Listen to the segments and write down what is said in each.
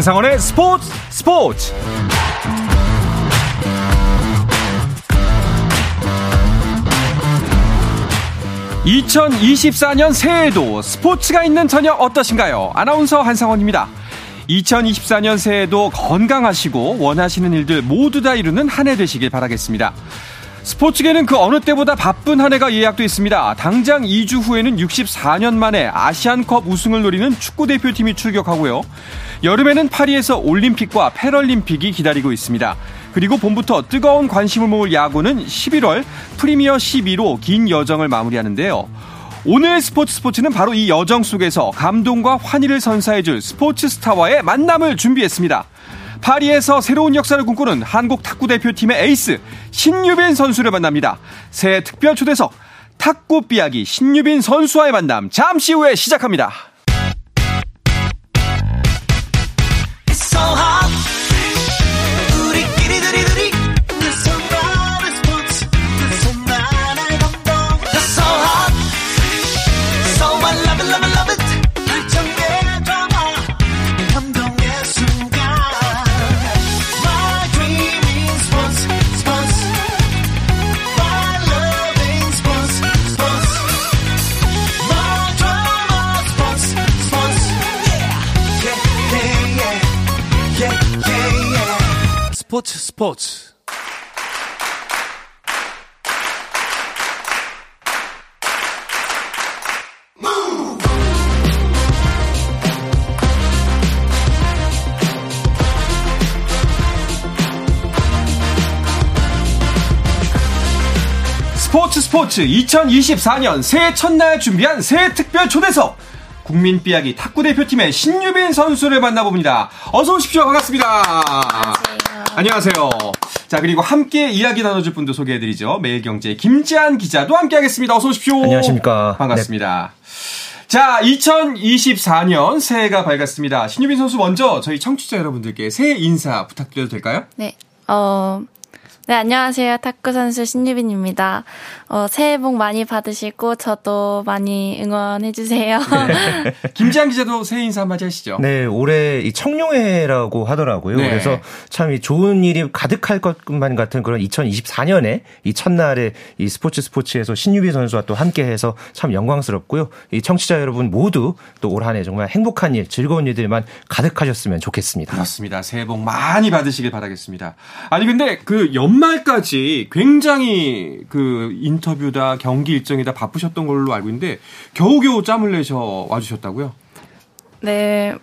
한상원의 스포츠 스포츠 (2024년) 새해에도 스포츠가 있는 저녁 어떠신가요 아나운서 한상원입니다 2024년 새해에도 건강하시고 원하시는 일들 모두 다 이루는 한 해 되시길 바라겠습니다. 스포츠계는 그 어느 때보다 바쁜 한 해가 예약돼 있습니다. 당장 2주 후에는 64년 만에 아시안컵 우승을 노리는 축구대표팀이 출격하고요. 여름에는 파리에서 올림픽과 패럴림픽이 기다리고 있습니다. 그리고 봄부터 뜨거운 관심을 모을 야구는 11월 프리미어 12로 긴 여정을 마무리하는데요. 오늘 스포츠 스포츠는 바로 이 여정 속에서 감동과 환희를 선사해줄 스포츠 스타와의 만남을 준비했습니다. 파리에서 새로운 역사를 꿈꾸는 한국 탁구 대표팀의 에이스 신유빈 선수를 만납니다. 새해 특별 초대석 탁구 삐약이 신유빈 선수와의 만남 잠시 후에 시작합니다. 스포츠 스포츠 스포츠 스포츠 2024년 새해 첫날 준비한 새해 특별 초대석 국민 삐약이 탁구 대표팀의 신유빈 선수를 만나봅니다. 어서 오십시오. 반갑습니다. 안녕하세요. 안녕하세요. 자, 그리고 함께 이야기 나눠줄 분도 소개해드리죠. 매일경제 김지한 기자도 함께 하겠습니다. 어서 오십시오. 안녕하십니까. 반갑습니다. 네. 자, 2024년 새해가 밝았습니다. 신유빈 선수 먼저 저희 청취자 여러분들께 새해 인사 부탁드려도 될까요? 네. 어, 네, 안녕하세요. 탁구 선수 신유빈입니다. 어, 새해 복 많이 받으시고 저도 많이 응원해 주세요. 네. 김지한 기자도 새해 인사 한마디 하시죠. 네, 올해 이 청룡회라고 하더라고요. 네. 그래서 참 이 좋은 일이 가득할 것만 같은 그런 2024년에 이 첫날에 이 스포츠 스포츠에서 신유빈 선수와 또 함께해서 참 영광스럽고요. 이 청취자 여러분 모두 또 올 한 해 정말 행복한 일, 즐거운 일들만 가득하셨으면 좋겠습니다. 그렇습니다. 새해 복 많이 받으시길 바라겠습니다. 아니 근데 그연 말까지 굉장히 그 인터뷰다 경기 일정이다 바쁘셨던 걸로 알고 있는데 겨우겨우 짬을 내셔 와주셨다고요? 네,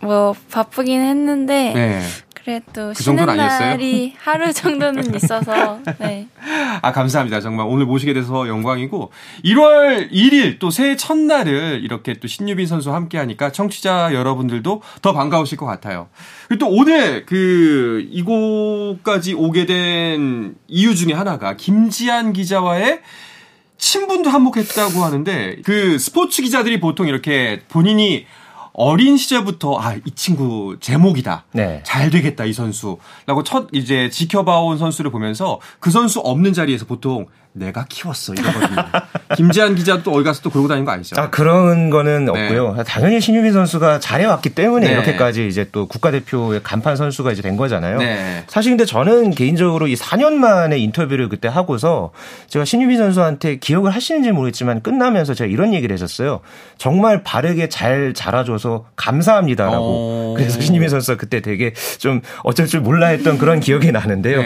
뭐 바쁘긴 했는데 네. 그래도 그 쉬는 날이 하루 정도는 있어서 네. 아 감사합니다. 정말 오늘 모시게 돼서 영광이고 1월 1일 또 새해 첫날을 이렇게 또 신유빈 선수와 함께하니까 청취자 여러분들도 더 반가우실 것 같아요. 그리고 또 오늘 그 이곳까지 오게 된 이유 중에 하나가 김지한 기자와의 친분도 한몫했다고 하는데 그 스포츠 기자들이 보통 이렇게 본인이 어린 시절부터 아 이 친구 제목이다. 네. 잘 되겠다 이 선수라고 첫 이제 지켜봐온 선수를 보면서 그 선수 없는 자리에서 보통 내가 키웠어 이러거든요. 김재한 기자도 또 어디 가서 또 그러고 다니는 거 아니죠? 아 그런 거는 네. 없고요. 당연히 신유빈 선수가 잘해왔기 때문에 네. 이렇게까지 이제 또 국가대표의 간판 선수가 이제 된 거잖아요. 네. 사실 근데 저는 개인적으로 이 4년 만에 인터뷰를 그때 하고서 제가 신유빈 선수한테 기억을 하시는지 모르겠지만 끝나면서 제가 이런 얘기를 했었어요. 정말 바르게 잘 자라줘서 감사합니다라고. 오. 어. 그래서 신유빈 선수가 그때 되게 좀 어쩔 줄 몰라 했던 그런 기억이 나는데요.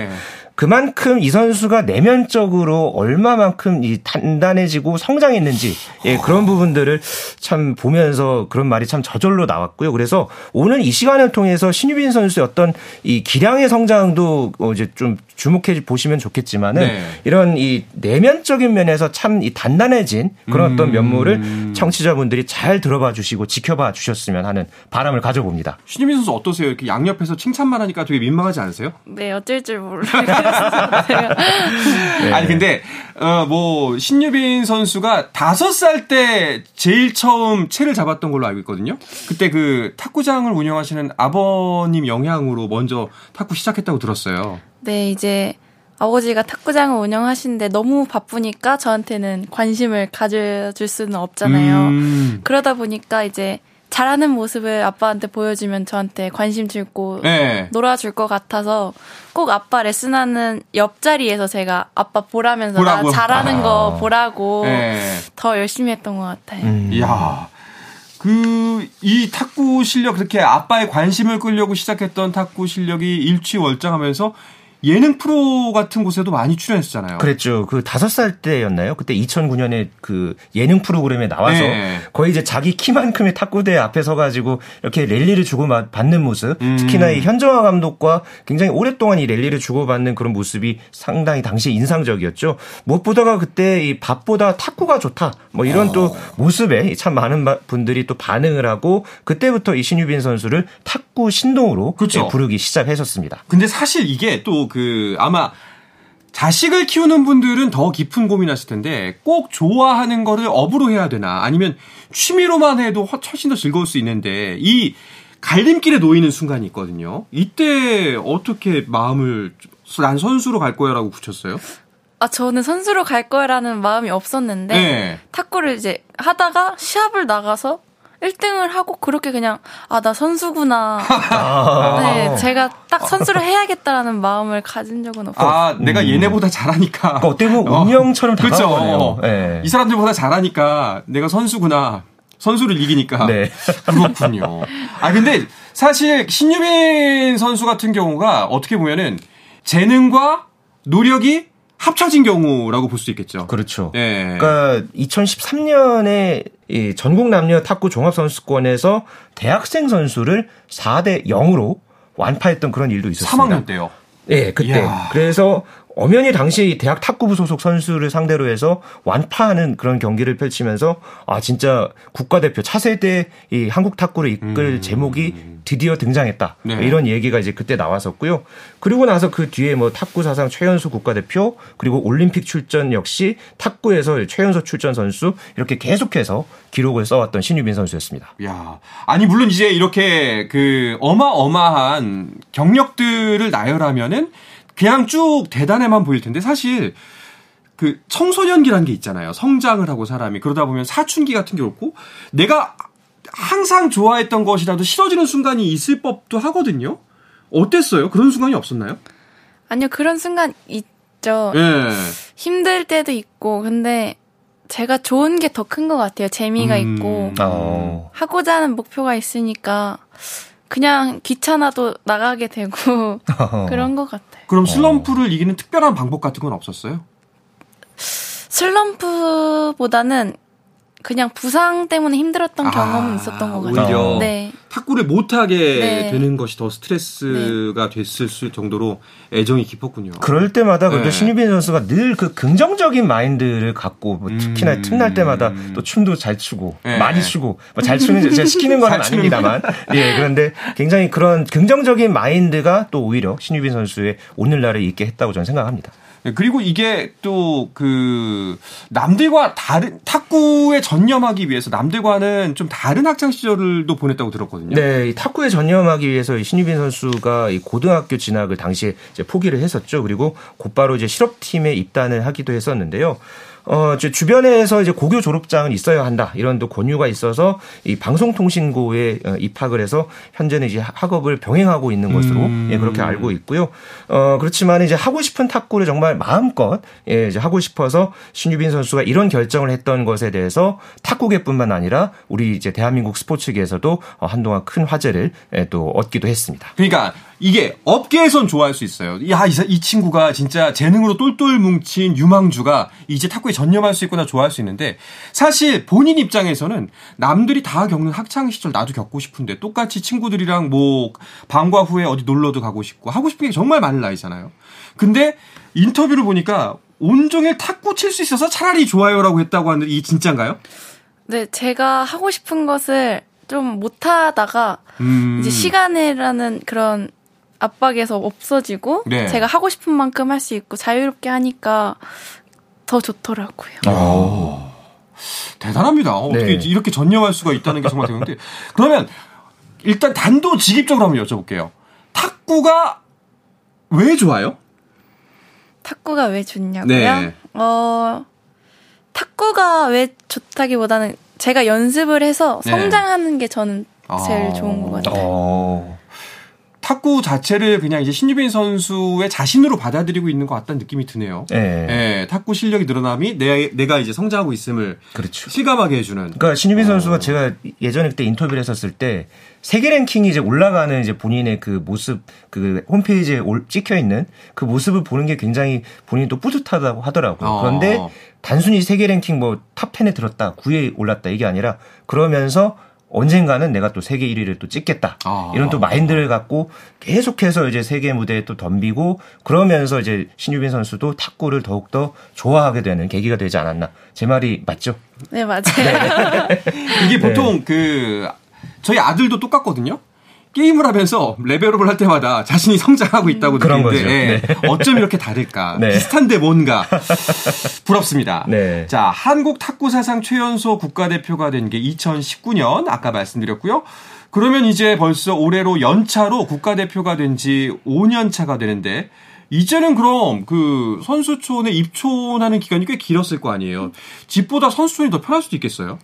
네. 그만큼 이 선수가 내면적으로 얼마만큼 이 단단해지고 성장했는지 예, 그런 부분들을 참 보면서 그런 말이 참 저절로 나왔고요. 그래서 오늘 이 시간을 통해서 신유빈 선수의 어떤 이 기량의 성장도 어, 이제 좀 주목해 보시면 좋겠지만은 네. 이런 이 내면적인 면에서 참 이 단단해진 그런 어떤 음. 면모를 청취자분들이 잘 들어봐 주시고 지켜봐 주셨으면 하는 바람을 가져봅니다. 신유빈 선수 어떠세요? 이렇게 양옆에서 칭찬만 하니까 되게 민망하지 않으세요? 네, 어쩔 줄 몰라요. 네. 아니 근데 어 뭐 신유빈 선수가 다섯 살 때 제일 처음 채를 잡았던 걸로 알고 있거든요. 그때 그 탁구장을 운영하시는 아버님 영향으로 먼저 탁구 시작했다고 들었어요. 네, 이제 아버지가 탁구장을 운영하시는데 너무 바쁘니까 저한테는 관심을 가져줄 수는 없잖아요. 음. 그러다 보니까 이제 잘하는 모습을 아빠한테 보여주면 저한테 관심 줄고 네. 놀아줄 것 같아서 꼭 아빠 레슨하는 옆자리에서 제가 아빠 보라면서 보라고. 나 잘하는 아. 거 보라고 네. 더 열심히 했던 것 같아요. 음. 이야. 그, 이 탁구 실력, 그렇게 아빠의 관심을 끌려고 시작했던 탁구 실력이 일취월장하면서 예능 프로 같은 곳에도 많이 출연했었잖아요. 그랬죠. 그 다섯 살 때였나요? 그때 2009년에 그 예능 프로그램에 나와서 네. 거의 이제 자기 키만큼의 탁구대 앞에 서가지고 이렇게 랠리를 주고 받는 모습. 음. 특히나 이 현정화 감독과 굉장히 오랫동안 이 랠리를 주고받는 그런 모습이 상당히 당시 인상적이었죠. 무엇보다가 그때 이 밥보다 탁구가 좋다. 뭐 이런 어. 또 모습에 참 많은 분들이 또 반응을 하고 그때부터 이 신유빈 선수를 탁구 신동으로 그렇죠. 부르기 시작했었습니다. 근데 사실 이게 또그 아마 자식을 키우는 분들은 더 깊은 고민하실 텐데 꼭 좋아하는 거를 업으로 해야 되나 아니면 취미로만 해도 훨씬 더 즐거울 수 있는데 이 갈림길에 놓이는 순간이 있거든요. 이때 어떻게 마음을 난 선수로 갈 거야라고 붙였어요? 아 저는 선수로 갈 거야라는 마음이 없었는데 네. 탁구를 이제 하다가 시합을 나가서 1등을 하고 그렇게 그냥 아 나 선수구나. 아. 네, 제가 딱 선수를 해야겠다라는 마음을 가진 적은 없어요. 아, 내가 음. 얘네보다 잘하니까. 그러니까 어떻게 보면 어. 운명처럼 다가오네요. 그렇죠. 네. 이 사람들보다 잘하니까 내가 선수구나. 선수를 이기니까. 네. 그렇군요. 아 근데 사실 신유빈 선수 같은 경우가 어떻게 보면은 재능과 노력이 합쳐진 경우라고 볼 수 있겠죠. 그렇죠. 네. 그러니까 2013년에 이 전국 남녀 탁구 종합선수권에서 대학생 선수를 4대 0으로 완파했던 그런 일도 있었습니다. 3학년 때요. 네, 그때. 이야. 그래서 엄연히 당시 대학 탁구부 소속 선수를 상대로 해서 완파하는 그런 경기를 펼치면서 아 진짜 국가대표 차세대 이 한국 탁구를 이끌 음. 제목이 드디어 등장했다 네. 이런 얘기가 이제 그때 나왔었고요. 그리고 나서 그 뒤에 뭐 탁구 사상 최연소 국가대표 그리고 올림픽 출전 역시 탁구에서 최연소 출전 선수 이렇게 계속해서 기록을 써왔던 신유빈 선수였습니다. 야 아니 물론 이제 이렇게 그 어마어마한 경력들을 나열하면은 그냥 쭉 대단해만 보일 텐데 사실 그 청소년기라는 게 있잖아요. 성장을 하고 사람이 그러다 보면 사춘기 같은 게 없고 내가 항상 좋아했던 것이라도 싫어지는 순간이 있을 법도 하거든요. 어땠어요? 그런 순간이 없었나요? 아니요, 그런 순간 있죠. 예. 힘들 때도 있고, 근데 제가 좋은 게 더 큰 것 같아요. 재미가 음. 있고, 어. 하고자 하는 목표가 있으니까, 그냥 귀찮아도 나가게 되고, 그런 것 같아요. 그럼 어. 슬럼프를 어. 이기는 특별한 방법 같은 건 없었어요? 슬럼프보다는 그냥 부상 때문에 힘들었던 아, 경험은 있었던 것 같아요. 오히려 네. 탁구를 못하게 네. 되는 것이 더 스트레스가 네. 됐을 정도로 애정이 깊었군요. 그럴 때마다 그래도 네. 신유빈 선수가 늘 그 긍정적인 마인드를 갖고 뭐 특히나 음. 틈날 때마다 또 춤도 잘 추고 네. 많이 추고 뭐 잘 추는 제가 시키는 건 아닙니다만 예 그런데 굉장히 그런 긍정적인 마인드가 또 오히려 신유빈 선수의 오늘날을 있게 했다고 저는 생각합니다. 네, 그리고 이게 또 그 남들과 다른 탁구에 전념하기 위해서 남들과는 좀 다른 학창 시절도 보냈다고 들었거든요. 네, 탁구에 전념하기 위해서 신유빈 선수가 고등학교 진학을 당시에 포기를 했었죠. 그리고 곧바로 이제 실업팀에 입단을 하기도 했었는데요. 어, 이제 주변에서 이제 고교 졸업장은 있어야 한다. 이런 또 권유가 있어서 이 방송통신고에 어, 입학을 해서 현재는 이제 학업을 병행하고 있는 것으로 음. 예, 그렇게 알고 있고요. 어, 그렇지만 이제 하고 싶은 탁구를 정말 마음껏 예, 이제 하고 싶어서 신유빈 선수가 이런 결정을 했던 것에 대해서 탁구계뿐만 아니라 우리 이제 대한민국 스포츠계에서도 어, 한동안 큰 화제를 예, 또 얻기도 했습니다. 그러니까 이게 업계에선 좋아할 수 있어요. 야, 이, 이 친구가 진짜 재능으로 똘똘 뭉친 유망주가 이제 탁구에 전념할 수 있구나 좋아할 수 있는데 사실 본인 입장에서는 남들이 다 겪는 학창 시절 나도 겪고 싶은데 똑같이 친구들이랑 뭐 방과 후에 어디 놀러도 가고 싶고 하고 싶은 게 정말 많은 나이잖아요. 근데 인터뷰를 보니까 온종일 탁구 칠 수 있어서 차라리 좋아요라고 했다고 하는데 이게 진짠가요? 네, 제가 하고 싶은 것을 좀 못하다가 음. 이제 시간이라는 그런 압박에서 없어지고 네. 제가 하고 싶은 만큼 할 수 있고 자유롭게 하니까 더 좋더라고요. 오. 대단합니다. 어떻게 네. 이렇게 전념할 수가 있다는 게 정말 대단한데. 그러면 일단 단도직입적으로 한번 여쭤볼게요. 탁구가 왜 좋아요? 탁구가 왜 좋냐고요? 네. 어, 탁구가 왜 좋다기보다는 제가 연습을 해서 네. 성장하는 게 저는 제일 아. 좋은 것 같아요. 어. 탁구 자체를 그냥 이제 신유빈 선수의 자신으로 받아들이고 있는 것 같다는 느낌이 드네요. 네. 네 탁구 실력이 늘어남이 내, 내가 이제 성장하고 있음을 그렇죠. 실감하게 해주는. 그러니까 신유빈 어. 선수가 제가 예전에 그때 인터뷰를 했었을 때 세계 랭킹이 이제 올라가는 이제 본인의 그 모습 그 홈페이지에 올, 찍혀 있는 그 모습을 보는 게 굉장히 본인이 또 뿌듯하다고 하더라고요. 어. 그런데 단순히 세계 랭킹 뭐 탑 10에 들었다, 9에 올랐다 이게 아니라 그러면서 언젠가는 내가 또 세계 1위를 또 찍겠다. 아. 이런 또 마인드를 갖고 계속해서 이제 세계 무대에 또 덤비고 그러면서 이제 신유빈 선수도 탁구를 더욱더 좋아하게 되는 계기가 되지 않았나. 제 말이 맞죠? 네, 맞아요. 네. 이게 보통 네. 그 저희 아들도 똑같거든요. 게임을 하면서 레벨업을 할 때마다 자신이 성장하고 있다고 느끼는데 네. 어쩜 이렇게 다를까? 네. 비슷한데 뭔가 부럽습니다. 네. 자, 한국 탁구 사상 최연소 국가대표가 된 게 2019년 아까 말씀드렸고요. 그러면 이제 벌써 올해로 연차로 국가대표가 된 지 5년 차가 되는데 이제는 그럼 그 선수촌에 입촌하는 기간이 꽤 길었을 거 아니에요. 집보다 선수촌이 더 편할 수도 있겠어요.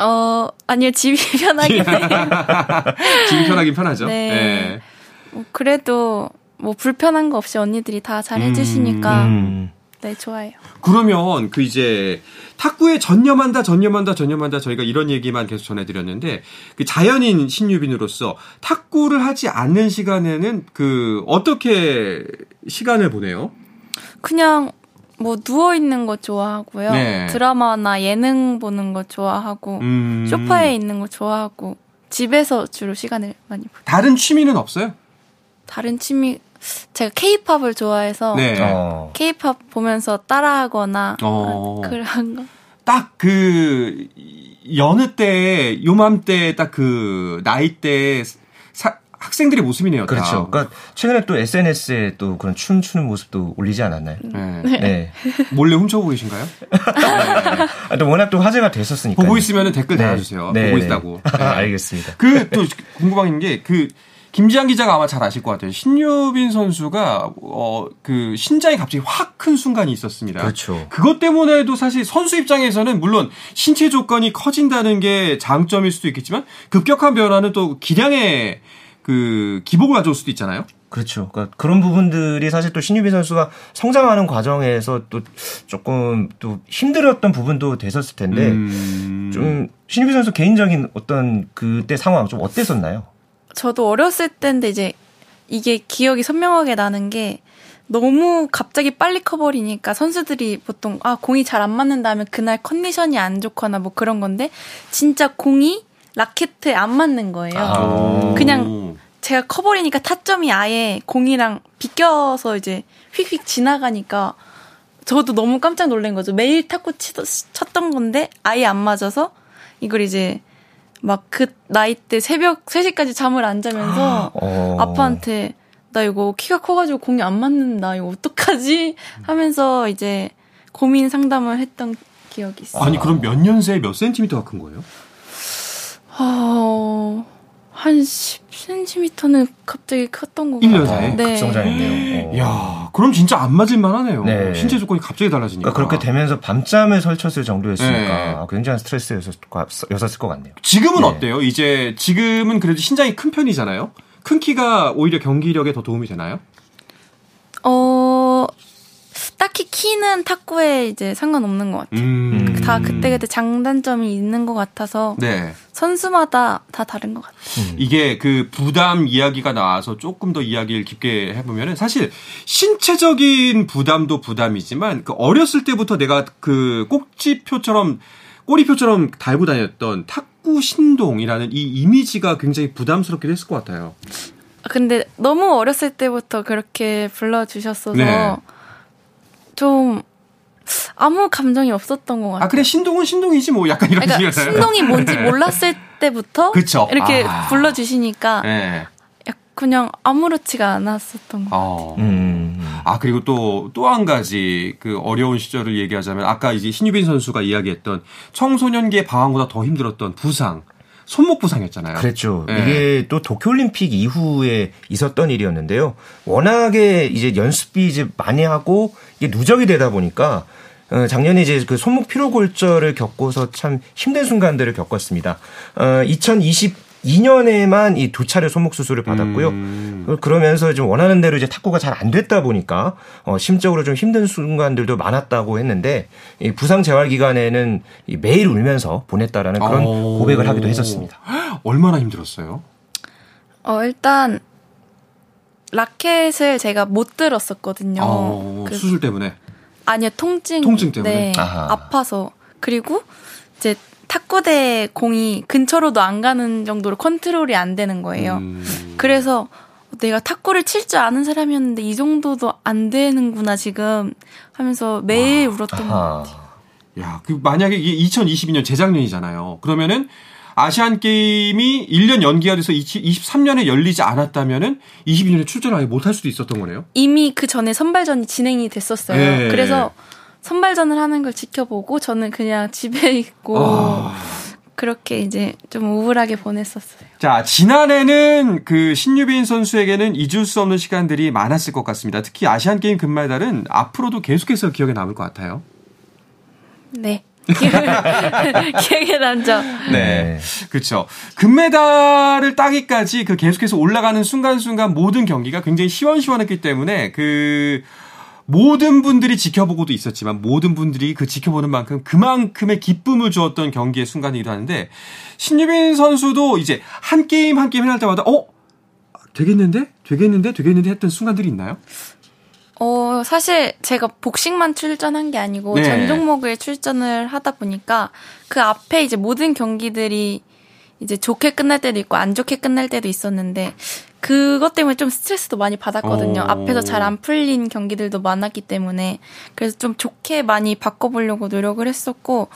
어, 아니요, 집이 편하긴 해요. 집이 편하긴 편하죠. 네. 네. 뭐 그래도 뭐 불편한 거 없이 언니들이 다 잘 해주시니까, 음. 네, 좋아요. 그러면 그 이제 탁구에 전념한다, 전념한다, 전념한다 저희가 이런 얘기만 계속 전해드렸는데 그 자연인 신유빈으로서 탁구를 하지 않는 시간에는 그 어떻게 시간을 보내요? 그냥 뭐 누워 있는 거 좋아하고요. 네. 드라마나 예능 보는 거 좋아하고 음. 소파에 있는 거 좋아하고 집에서 주로 시간을 많이 보내요. 다른 취미는 없어요? 다른 취미 제가 케이팝을 좋아해서 네. 케이팝 어. 보면서 따라하거나 어. 그런 거. 딱 그 여느 때 요맘때 딱 그 나이 때 학생들의 모습이네요. 그렇죠. 다. 그러니까 최근에 또 SNS에 또 그런 춤 추는 모습도 올리지 않았나요? 네. 네. 네. 몰래 훔쳐보고 계신가요? 네. 또 워낙 또 화제가 됐었으니까. 보고 있으면 댓글 네. 달아주세요. 네. 보고 있다고. 네. 알겠습니다. 그 또 궁금한 게 그 김지한 기자가 아마 잘 아실 것 같아요. 신유빈 선수가 어 그 신장이 갑자기 확 큰 순간이 있었습니다. 그렇죠. 그것 때문에도 사실 선수 입장에서는 물론 신체 조건이 커진다는 게 장점일 수도 있겠지만 급격한 변화는 또 기량의 그 기복을 가져올 수도 있잖아요. 그렇죠. 그러니까 그런 부분들이 사실 또 신유빈 선수가 성장하는 과정에서 또 조금 또 힘들었던 부분도 됐었을 텐데 음... 좀 신유빈 선수 개인적인 어떤 그때 상황 좀 어땠었나요? 저도 어렸을 때인데 이제 이게 기억이 선명하게 나는 게 너무 갑자기 빨리 커버리니까 선수들이 보통 아 공이 잘 안 맞는다면 그날 컨디션이 안 좋거나 뭐 그런 건데 진짜 공이 라켓에 안 맞는 거예요. 아~ 그냥 제가 커버리니까 타점이 아예 공이랑 비껴서 이제 휙휙 지나가니까 저도 너무 깜짝 놀란 거죠. 매일 탁구 치, 쳤던 건데 아예 안 맞아서 이걸 이제 막 그 나이 때 새벽 3시까지 잠을 안 자면서 어. 아빠한테 나 이거 키가 커가지고 공이 안 맞는다. 이거 어떡하지? 하면서 이제 고민 상담을 했던 기억이 있어요. 아니, 그럼 몇 년새에 몇 센티미터가 큰 거예요? 어, 한 10cm는 갑자기 컸던 것 같아요. 1년 사이에? 네. 급성장했네요. 어. 야 그럼 진짜 안 맞을만 하네요. 네. 신체 조건이 갑자기 달라지니까. 그러니까 그렇게 되면서 밤잠을 설쳤을 정도였으니까 네. 굉장한 스트레스였었을 것 같네요. 지금은 네. 어때요? 이제 지금은 그래도 신장이 큰 편이잖아요. 큰 키가 오히려 경기력에 더 도움이 되나요? 어, 딱히 키는 탁구에 이제 상관없는 것 같아요. 음. 다 그때 그때 장단점이 있는 것 같아서 네. 선수마다 다 다른 것 같아요. 음. 이게 그 부담 이야기가 나와서 조금 더 이야기를 깊게 해보면은 사실 신체적인 부담도 부담이지만 그 어렸을 때부터 내가 그 꼭지표처럼 꼬리표처럼 달고 다녔던 탁구 신동이라는 이 이미지가 굉장히 부담스럽게 됐을 것 같아요. 근데 너무 어렸을 때부터 그렇게 불러주셨어서 네. 좀 아무 감정이 없었던 것 같아요. 아 그래 신동은 신동이지 뭐 약간 이런 그러니까 신동이 뭔지 몰랐을 때부터 그쵸? 이렇게 아. 불러주시니까 네. 그냥 아무렇지가 않았었던 것 같아요. 어. 음. 아 그리고 또 또 한 가지 그 어려운 시절을 얘기하자면 아까 이제 신유빈 선수가 이야기했던 청소년기의 방황보다 더 힘들었던 부상. 손목 부상했잖아요. 그랬죠. 네. 이게 또 도쿄올림픽 이후에 있었던 일이었는데요. 워낙에 이제 연습이 이제 많이 하고 이게 누적이 되다 보니까 어, 작년에 이제 그 손목 피로 골절을 겪고서 참 힘든 순간들을 겪었습니다. 어, 2020 2년에만 이 두 차례 손목 수술을 받았고요. 음. 그러면서 좀 원하는 대로 이제 탁구가 잘 안 됐다 보니까 어 심적으로 좀 힘든 순간들도 많았다고 했는데 이 부상 재활 기간에는 이 매일 울면서 보냈다라는 그런 오. 고백을 하기도 했었습니다. 얼마나 힘들었어요? 어 일단 라켓을 제가 못 들었었거든요. 어, 그, 수술 때문에? 아니요 통증. 통증 때문에. 네, 아파서 그리고 이제 탁구대 공이 근처로도 안 가는 정도로 컨트롤이 안 되는 거예요. 음. 그래서 내가 탁구를 칠 줄 아는 사람이었는데 이 정도도 안 되는구나 지금 하면서 매일 와. 울었던 아하. 것 같아요. 야, 그 만약에 이게 2022년 재작년이잖아요. 그러면은 아시안 게임이 1년 연기가 돼서 23년에 열리지 않았다면은 22년에 출전을 아예 못할 수도 있었던 거네요. 이미 그 전에 선발전이 진행이 됐었어요. 네. 그래서 선발전을 하는 걸 지켜보고 저는 그냥 집에 있고 아... 그렇게 이제 좀 우울하게 보냈었어요. 자, 지난해는 그 신유빈 선수에게는 잊을 수 없는 시간들이 많았을 것 같습니다. 특히 아시안 게임 금메달은 앞으로도 계속해서 기억에 남을 것 같아요. 네. 기억에 남죠. 네. 그렇죠. 금메달을 따기까지 그 계속해서 올라가는 순간순간 모든 경기가 굉장히 시원시원했기 때문에 그 모든 분들이 지켜보고도 있었지만 모든 분들이 그 지켜보는 만큼 그만큼의 기쁨을 주었던 경기의 순간이기도 하는데 신유빈 선수도 이제 한 게임 한 게임 해날 때마다 어 되겠는데 되겠는데 되겠는데 했던 순간들이 있나요? 어 사실 제가 복싱만 출전한 게 아니고 네. 전 종목을 출전을 하다 보니까 그 앞에 이제 모든 경기들이 이제 좋게 끝날 때도 있고 안 좋게 끝날 때도 있었는데 그것 때문에 좀 스트레스도 많이 받았거든요. 오. 앞에서 잘 안 풀린 경기들도 많았기 때문에 그래서 좀 좋게 많이 바꿔보려고 노력을 했었고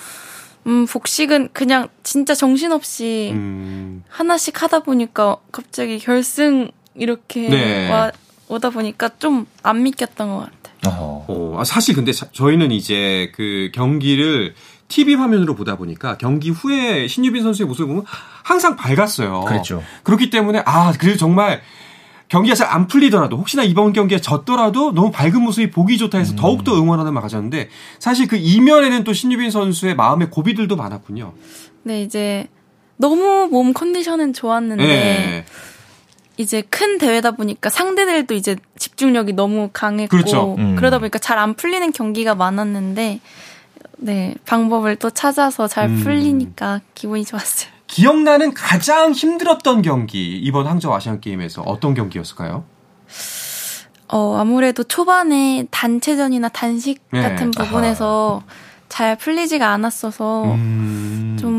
음 복식은 그냥 진짜 정신없이 음. 하나씩 하다 보니까 갑자기 결승 이렇게 네. 와, 오다 보니까 좀 안 믿겼던 것 같아요. 어, 아, 사실 근데 자, 저희는 이제 그 경기를 TV 화면으로 보다 보니까 경기 후에 신유빈 선수의 모습을 보면 항상 밝았어요. 그렇죠. 그렇기 때문에 아 그래도 정말 경기가 잘 안 풀리더라도 혹시나 이번 경기에 졌더라도 너무 밝은 모습이 보기 좋다 해서 음. 더욱더 응원하는 마가졌는데 사실 그 이면에는 또 신유빈 선수의 마음의 고비들도 많았군요. 네 이제 너무 몸 컨디션은 좋았는데 네. 이제 큰 대회다 보니까 상대들도 이제 집중력이 너무 강했고 그렇죠. 음. 그러다 보니까 잘 안 풀리는 경기가 많았는데 네, 방법을 또 찾아서 잘 음. 풀리니까 기분이 좋았어요. 기억나는 가장 힘들었던 경기 이번 항저우 아시안 게임에서 어떤 경기였을까요? 어, 아무래도 초반에 단체전이나 단식 네. 같은 부분에서 아하. 잘 풀리지가 않았어서 음... 좀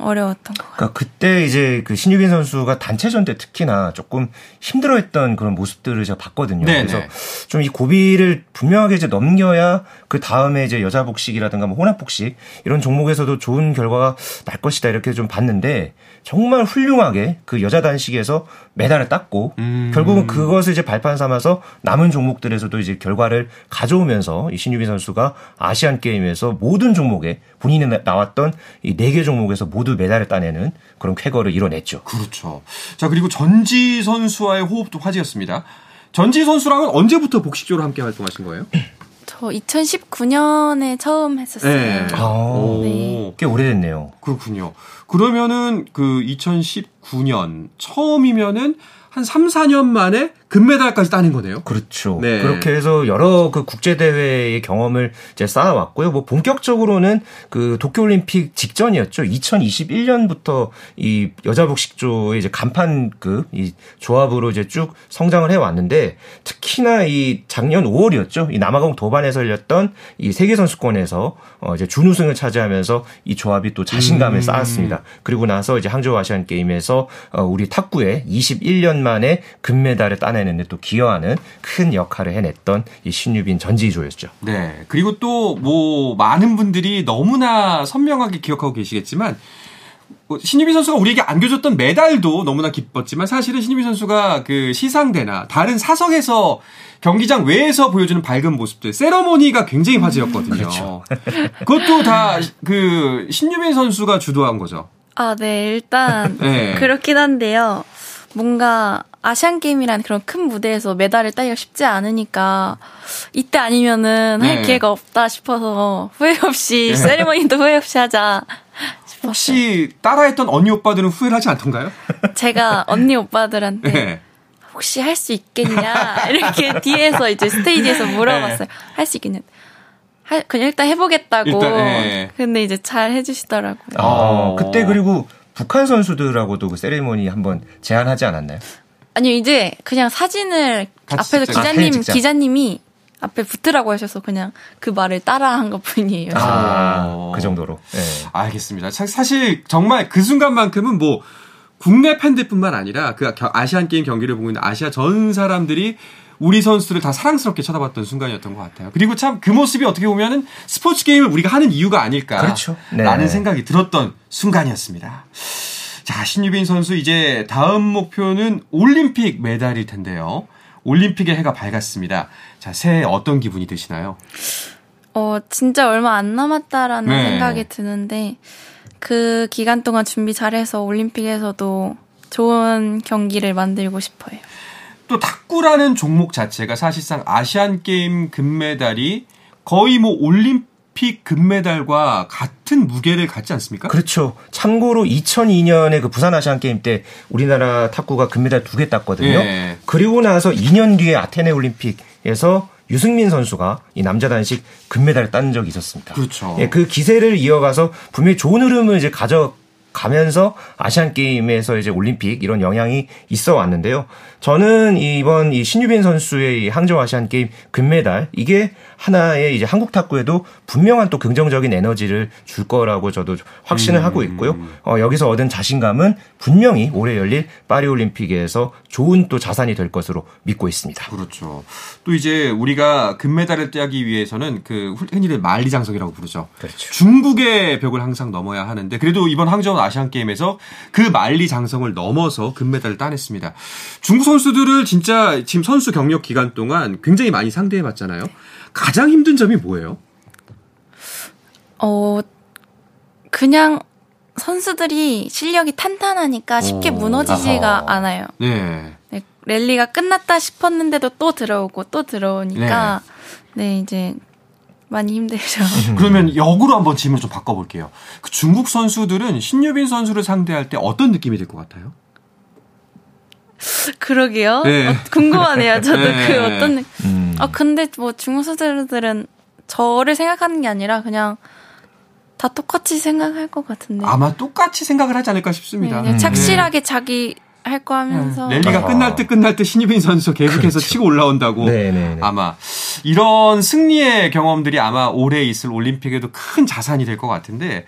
어려웠던 것 같아요. 그러니까 그때 이제 그 신유빈 선수가 단체전 때 특히나 조금 힘들어했던 그런 모습들을 제가 봤거든요. 네네. 그래서 좀 이 고비를 분명하게 이제 넘겨야 그 다음에 이제 여자 복식이라든가 뭐 혼합 복식 이런 종목에서도 좋은 결과가 날 것이다 이렇게 좀 봤는데 정말 훌륭하게 그 여자 단식에서 메달을 땄고 음. 결국은 그것을 이제 발판 삼아서 남은 종목들에서도 이제 결과를 가져오면서 이 신유빈 선수가 아시안 게임에서 모든 종목에 본인이 나왔던 이 네 개 종목에서 모두 메달을 따내는 그런 쾌거를 이뤄냈죠. 그렇죠. 자 그리고 전지 선수와의 호흡도 화제였습니다. 전지 선수랑은 언제부터 복식조로 함께 활동하신 거예요? 저 2019년에 처음 했었어요. 네. 아, 네. 꽤 오래됐네요. 그렇군요. 그러면은 그 2019년 처음이면은 한 3, 4년 만에 금메달까지 따는 거네요. 그렇죠. 네. 그렇게 해서 여러 그 국제 대회의 경험을 이제 쌓아왔고요. 뭐 본격적으로는 그 도쿄 올림픽 직전이었죠. 2021년부터 이 여자 복식조의 이제 간판급 이 조합으로 이제 쭉 성장을 해 왔는데 특히나 이 작년 5월이었죠. 이 남아공 도반에서 열렸던 이 세계 선수권에서 어 이제 준우승을 차지하면서 이 조합이 또 자신감을 음. 쌓았습니다. 그리고 나서 이제 항저우 아시안 게임에서 어 우리 탁구에 21년 만에 금메달을 따내 만들어내는 데 또 기여하는 큰 역할을 해냈던 이 신유빈 전지조였죠. 네. 그리고 또 뭐 많은 분들이 너무나 선명하게 기억하고 계시겠지만 뭐 신유빈 선수가 우리에게 안겨줬던 메달도 너무나 기뻤지만 사실은 신유빈 선수가 그 시상대나 다른 사석에서 경기장 외에서 보여주는 밝은 모습들 세러모니가 굉장히 화제였거든요. 그렇죠. 그것도 다 그 신유빈 선수가 주도한 거죠. 아, 네. 일단 네. 그렇긴 한데요. 뭔가 아시안 게임이라는 그런 큰 무대에서 메달을 따기가 쉽지 않으니까 이때 아니면은 네. 할 기회가 없다 싶어서 후회 없이 네. 세리머니도 후회 없이 하자. 싶었어요. 혹시 따라했던 언니 오빠들은 후회를 하지 않던가요? 제가 언니 오빠들한테 네. 혹시 할 수 있겠냐 이렇게 뒤에서 이제 스테이지에서 물어봤어요. 네. 할수 있겠냐? 할, 그냥 일단 해보겠다고. 일단, 네. 근데 이제 잘 해주시더라고요. 아, 그때 그리고 북한 선수들하고도 그 세리머니 한번 제안하지 않았나요? 아니요, 이제 그냥 사진을 앞에서 기자님, 아, 기자님이 앞에 붙으라고 하셔서 그냥 그 말을 따라 한 것 뿐이에요. 아, 그 정도로. 네. 알겠습니다. 사실 정말 그 순간만큼은 뭐 국내 팬들뿐만 아니라 그 아시안 게임 경기를 보고 있는 아시아 전 사람들이 우리 선수들을 다 사랑스럽게 쳐다봤던 순간이었던 것 같아요. 그리고 참 그 모습이 어떻게 보면은 스포츠 게임을 우리가 하는 이유가 아닐까. 그렇죠. 네. 라는 생각이 들었던 순간이었습니다. 자, 신유빈 선수 이제 다음 목표는 올림픽 메달일 텐데요. 올림픽의 해가 밝았습니다. 자, 새해 어떤 기분이 드시나요? 어, 진짜 얼마 안 남았다라는 네. 생각이 드는데 그 기간 동안 준비 잘해서 올림픽에서도 좋은 경기를 만들고 싶어요. 또 탁구라는 종목 자체가 사실상 아시안 게임 금메달이 거의 뭐 올림픽 금메달과 같은 무게를 갖지 않습니까? 그렇죠. 참고로 2002년에 그 부산 아시안 게임 때 우리나라 탁구가 금메달 두 개 땄거든요. 예. 그리고 나서 2년 뒤에 아테네 올림픽에서 유승민 선수가 이 남자 단식 금메달을 딴 적이 있었습니다. 그렇죠. 예, 그 기세를 이어가서 분명히 좋은 흐름을 이제 가져 가면서 아시안 게임에서 이제 올림픽 이런 영향이 있어 왔는데요. 저는 이번 이 신유빈 선수의 이 항저우 아시안 게임 금메달 이게 하나의 이제 한국 탁구에도 분명한 또 긍정적인 에너지를 줄 거라고 저도 확신을 음. 하고 있고요. 어, 여기서 얻은 자신감은 분명히 올해 열릴 파리 올림픽에서 좋은 또 자산이 될 것으로 믿고 있습니다. 그렇죠. 또 이제 우리가 금메달을 따기 위해서는 그 흔히들 만리장성이라고 부르죠. 그렇죠. 중국의 벽을 항상 넘어야 하는데 그래도 이번 항저우 아시안 게임에서 그 만리장성을 넘어서 금메달을 따냈습니다. 중국 선수들을 진짜 지금 선수 경력 기간 동안 굉장히 많이 상대해 봤잖아요. 가장 힘든 점이 뭐예요? 어, 그냥 선수들이 실력이 탄탄하니까 쉽게 오, 무너지지가 아하. 않아요. 네. 네. 랠리가 끝났다 싶었는데도 또 들어오고 또 들어오니까 네, 네 이제 많이 힘들죠. 그러면 역으로 한번 질문 좀 바꿔볼게요. 그 중국 선수들은 신유빈 선수를 상대할 때 어떤 느낌이 될것 같아요? 그러게요. 네. 어, 궁금하네요. 저도 네. 그 어떤. 음. 아 근데 뭐 중국 선수들은 저를 생각하는 게 아니라 그냥 다 똑같이 생각할 것 같은데. 아마 똑같이 생각을 하지 않을까 싶습니다. 네, 착실하게 자기 할 거 하면서 네. 랠리가 아. 끝날 때 끝날 때 신유빈 선수 계속해서 그렇죠. 치고 올라온다고. 네, 네. 아마 이런 승리의 경험들이 아마 올해 있을 올림픽에도 큰 자산이 될 것 같은데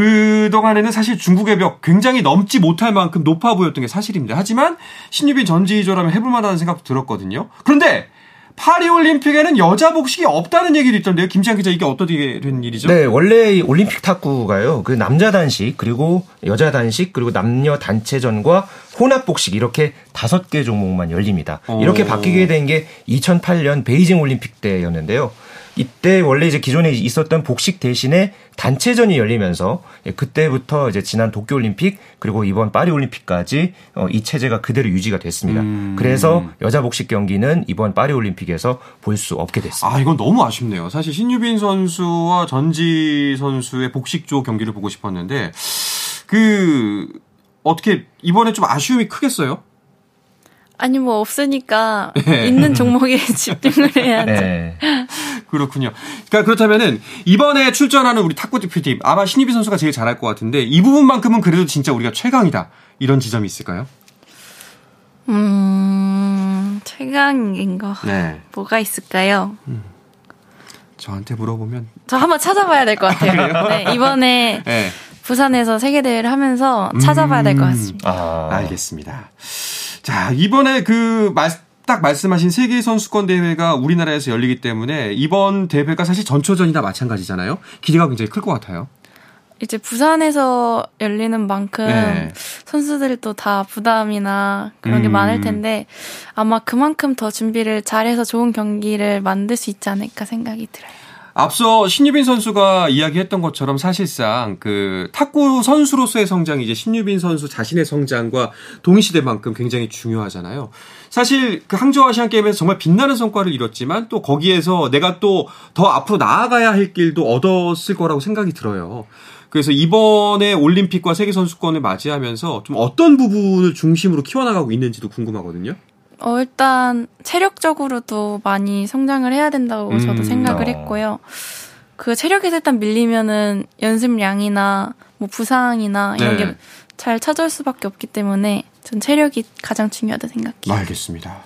그동안에는 사실 중국의 벽 굉장히 넘지 못할 만큼 높아 보였던 게 사실입니다. 하지만 신유빈 전지희조라면 해볼 만하다는 생각도 들었거든요. 그런데 파리올림픽에는 여자 복식이 없다는 얘기도 있던데요. 김지한 기자 이게 어떻게 된 일이죠? 네, 원래 올림픽 탁구가요. 그 남자 단식 그리고 여자 단식 그리고 남녀 단체전과 혼합 복식 이렇게 다섯 개 종목만 열립니다. 이렇게 바뀌게 된 게 2008년 베이징 올림픽 때였는데요. 이때 원래 이제 기존에 있었던 복식 대신에 단체전이 열리면서 예, 그때부터 이제 지난 도쿄올림픽 그리고 이번 파리올림픽까지 어, 이 체제가 그대로 유지가 됐습니다. 음. 그래서 여자 복식 경기는 이번 파리올림픽에서 볼 수 없게 됐습니다. 아 이건 너무 아쉽네요. 사실 신유빈 선수와 전지 선수의 복식조 경기를 보고 싶었는데 그 어떻게 이번에 좀 아쉬움이 크겠어요? 아니 뭐 없으니까 네. 있는 종목에 집중을 해야죠. 네. 그렇군요. 그러니까 그렇다면은 이번에 출전하는 우리 탁구 대표팀 아마 신희비 선수가 제일 잘할 것 같은데 이 부분만큼은 그래도 진짜 우리가 최강이다 이런 지점이 있을까요? 음 최강인 거 네. 뭐가 있을까요? 음. 저한테 물어보면 저 한번 찾아봐야 될 것 같아요. 아, 네, 이번에 네. 부산에서 세계 대회를 하면서 찾아봐야 될 것 같습니다. 아, 알겠습니다. 자, 이번에 그, 말, 딱 말씀하신 세계 선수권 대회가 우리나라에서 열리기 때문에 이번 대회가 사실 전초전이나 마찬가지잖아요. 기대가 굉장히 클 것 같아요. 이제 부산에서 열리는 만큼 네. 선수들도 다 부담이나 그런 게 음. 많을 텐데 아마 그만큼 더 준비를 잘해서 좋은 경기를 만들 수 있지 않을까 생각이 들어요. 앞서 신유빈 선수가 이야기했던 것처럼 사실상 그 탁구 선수로서의 성장이 이제 신유빈 선수 자신의 성장과 동시대만큼 굉장히 중요하잖아요. 사실 그 항저우 아시안 게임에서 정말 빛나는 성과를 이뤘지만 또 거기에서 내가 또 더 앞으로 나아가야 할 길도 얻었을 거라고 생각이 들어요. 그래서 이번에 올림픽과 세계 선수권을 맞이하면서 좀 어떤 부분을 중심으로 키워나가고 있는지도 궁금하거든요. 어, 일단 체력적으로도 많이 성장을 해야 된다고 음, 저도 생각을 어. 했고요. 그 체력에서 일단 밀리면은 연습량이나 뭐 부상이나 이런 네. 게잘 찾아올 수밖에 없기 때문에 전 체력이 가장 중요하다 생각해요. 알겠습니다.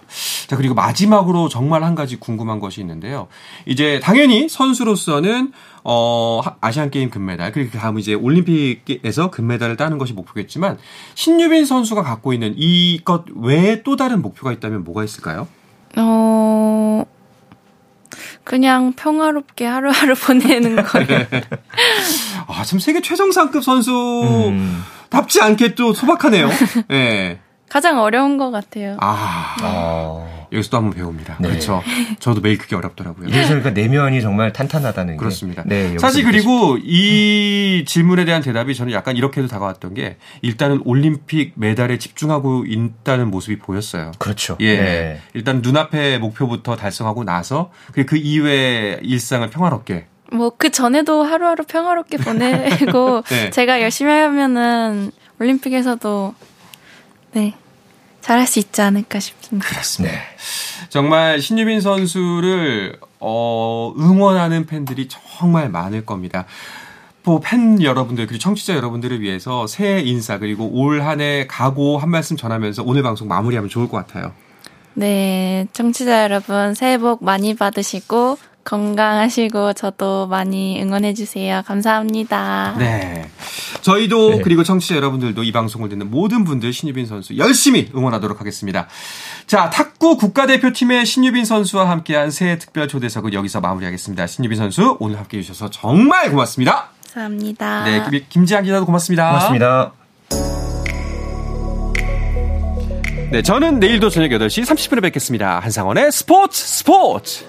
자, 그리고 마지막으로 정말 한 가지 궁금한 것이 있는데요. 이제 당연히 선수로서는 어, 아시안 게임 금메달, 그리고 그 다음 이제 올림픽에서 금메달을 따는 것이 목표겠지만 신유빈 선수가 갖고 있는 이것 외에 또 다른 목표가 있다면 뭐가 있을까요? 어, 그냥 평화롭게 하루하루 보내는 거예요. 아, 참 세계 최정상급 선수 음. 답지 않게 또 소박하네요. 네. 가장 어려운 것 같아요. 아. 아. 여기서 또 한번 배웁니다. 네. 그렇죠. 저도 매일 그게 어렵더라고요. 이래서 그러니까 내면이 정말 탄탄하다는 그렇습니다. 네, 사실 그리고 이 질문에 대한 대답이 저는 약간 이렇게도 다가왔던 게 일단은 올림픽 메달에 집중하고 있다는 모습이 보였어요. 그렇죠. 예. 네. 일단 눈앞의 목표부터 달성하고 나서 그 이외의 일상을 평화롭게 뭐 그 전에도 하루하루 평화롭게 보내고 네. 제가 열심히 하면은 올림픽에서도 네 잘할 수 있지 않을까 싶습니다. 그렇습니다. 네. 정말 신유빈 선수를 어, 응원하는 팬들이 정말 많을 겁니다. 팬 여러분들 그리고 청취자 여러분들을 위해서 새해 인사 그리고 올 한 해 각오 한 말씀 전하면서 오늘 방송 마무리하면 좋을 것 같아요. 네, 청취자 여러분 새해 복 많이 받으시고 건강하시고 저도 많이 응원해 주세요. 감사합니다. 네. 저희도 네. 그리고 청취자 여러분들도 이 방송을 듣는 모든 분들 신유빈 선수 열심히 응원하도록 하겠습니다. 자, 탁구 국가대표팀의 신유빈 선수와 함께한 새해 특별 초대석은 여기서 마무리하겠습니다. 신유빈 선수 오늘 함께 해 주셔서 정말 고맙습니다. 감사합니다. 네, 김지한 기자도 고맙습니다. 고맙습니다. 네, 저는 내일도 저녁 8시 30분에 뵙겠습니다. 한상원의 스포츠 스포츠!